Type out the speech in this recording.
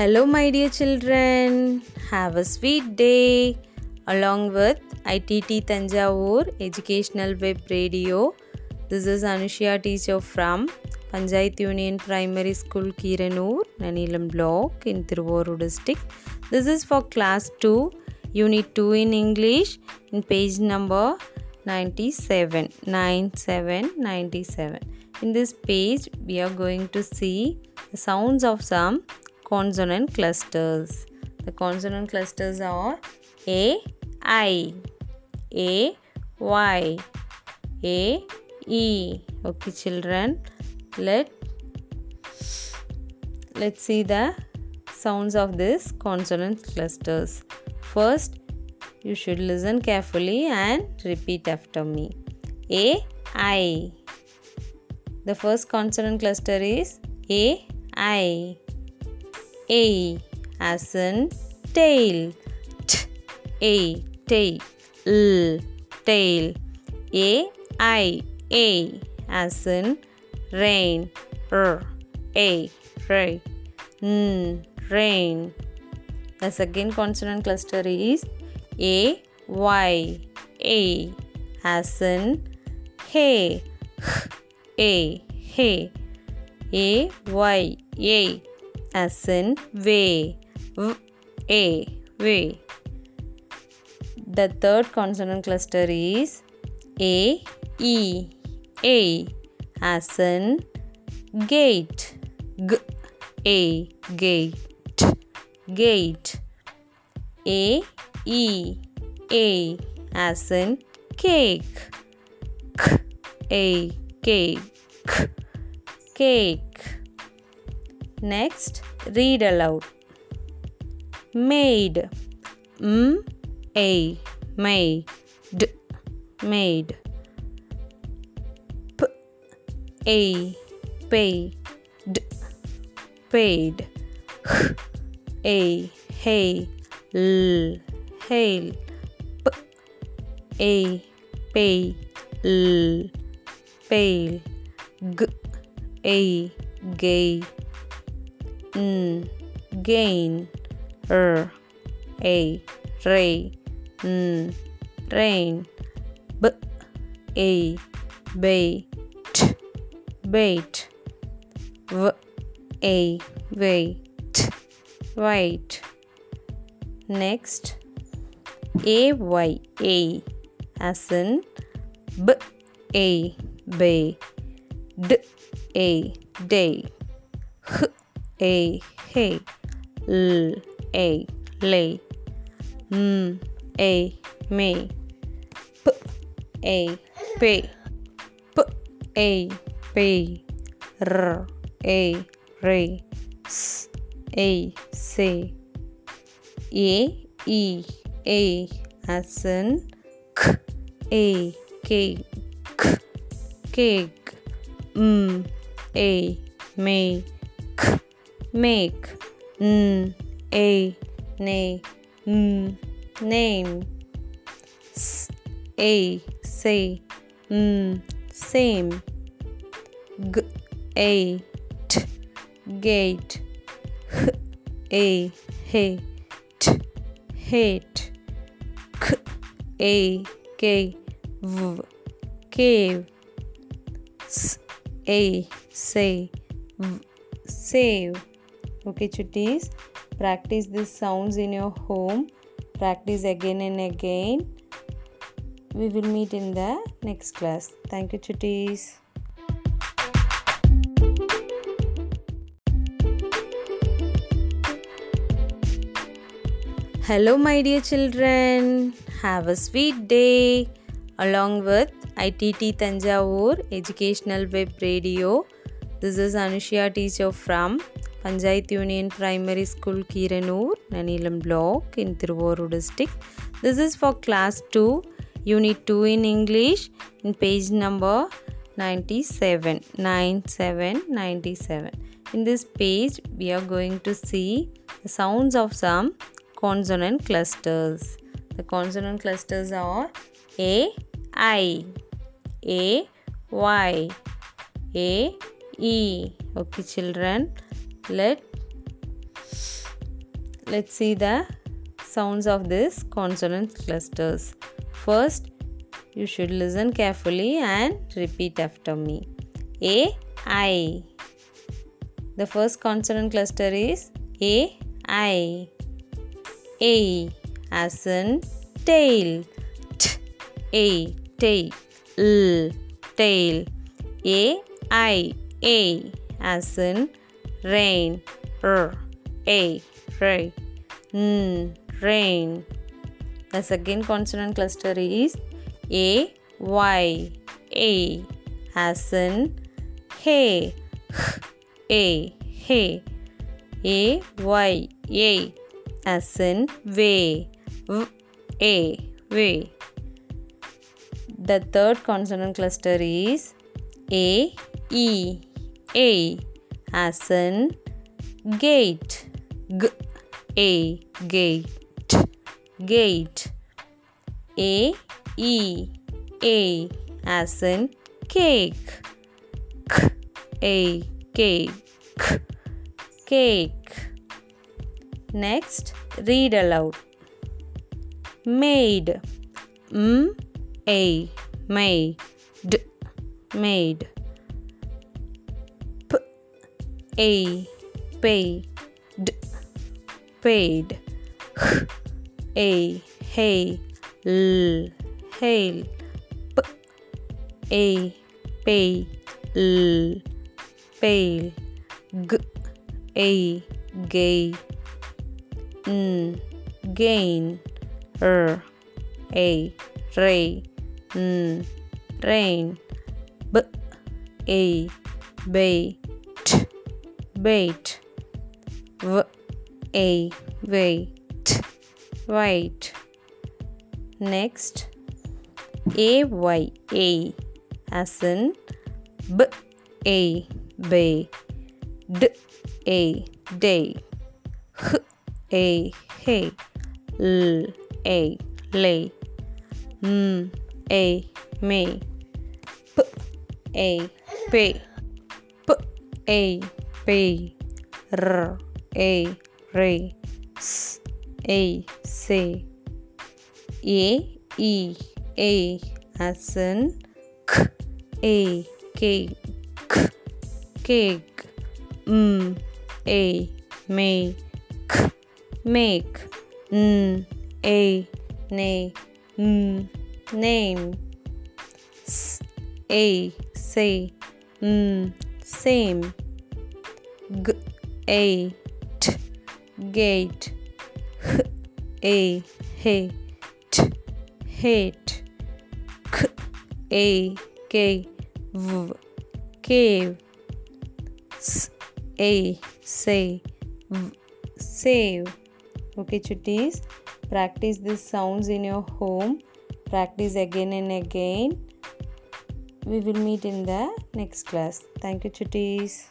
Hello, my dear children. Have a sweet day. Along with ITT Thanjavur Educational Web Radio, this is Anushya, teacher from Panchayat Union Primary School, Kiranur, Nannilam Block in Tiruvaru district. This is for class 2, unit 2 in English, in page number 97. 97, 97. In this page, we are going to see the sounds of some consonant clusters. The consonant clusters are A, I, A, Y, A, E. Okay, children. Let let's see the sounds of this consonant clusters. First, you should listen carefully and repeat after me. A, I. The first consonant cluster is A, I. A as in tail. T, A, tail. L, tail. A, I, A as in rain. R, A, rain. N, rain. The second consonant cluster is A, Y, A as in hey. H, A, hay. A, Y, A as in way. V, A, way. The third consonant cluster is A, E, A as in gate. G, A, gate. Gate. A, E, A as in cake. K, A, cake. Cake. Next, read aloud. Made. M A made. Made. P A paid. Paid. H A hay. L hail. P A pay. L pale. G A gay. Er, n gain. R A ray. N rain. B A bait. Bait. V A wait. White. Next, A Y A as in B A bay. D A day. A hey. L A lay. M A may. P A pay. P A pay. R A ray. S A say. A E A as in K A cake cake M A make make N A nay M name. S A say M same. G A T gate. H A hey T hate K A K V cave S A say v, save okay chutties practice these sounds in your home. Practice again and again. We will meet in the next class. Thank you chutties Hello, my dear children. Have a sweet day. Along with ITT Thanjavur Educational Web Radio, this is Anushya, teacher from Panchayat Union Primary School, Kiranur, Nannilam Block in Tiruvaru district. This is for class 2, unit 2 in English, in page number 97. 97, 97. In this page, we are going to see the sounds of some consonant clusters. The consonant clusters are A, I, A, Y, A, E. Okay, children, let let's see the sounds of this consonant clusters. First, you should listen carefully and repeat after me. A, I. The first consonant cluster is A, I. A as in tail. T, A, tail. L, tail. A, I, A as in rain. R, A, rain. N, rain. The second consonant cluster is A, Y, A as in hay. H, A, hay. A, Y, A as in way. V, A, way. The third consonant cluster is A, E, A as in gate. G, A, gate. Gate. A, E, A as in cake. K, A, cake. Cake. Next, read aloud. Made. M, A, made. Made. A, paid. Paid. H, A, hay. L, hail. P, A, pay. L, pale. G, A, gay. N, gain. R, A, ray. N, rain. B, A, bait. Bait. V, A, wait. White. Next, A, Y, A as in B, A, bay. D, A, day. H, A, hay. L, A, lay. M, A, may. P, A, pay. P, A, pay. R, A, ray. S, A, say. A, E, A as in K, A, cake. K, cake. M, A, may. K, make. N, A, nay. M, name. S, A, say. M, same. G, A, t, gate. H, A, hey. T, hate. K, A, K, V, cave. S, A, say. V, save. Okay, chutties. Practice these sounds in your home. Practice again and again. We will meet in the next class. Thank you, chutties.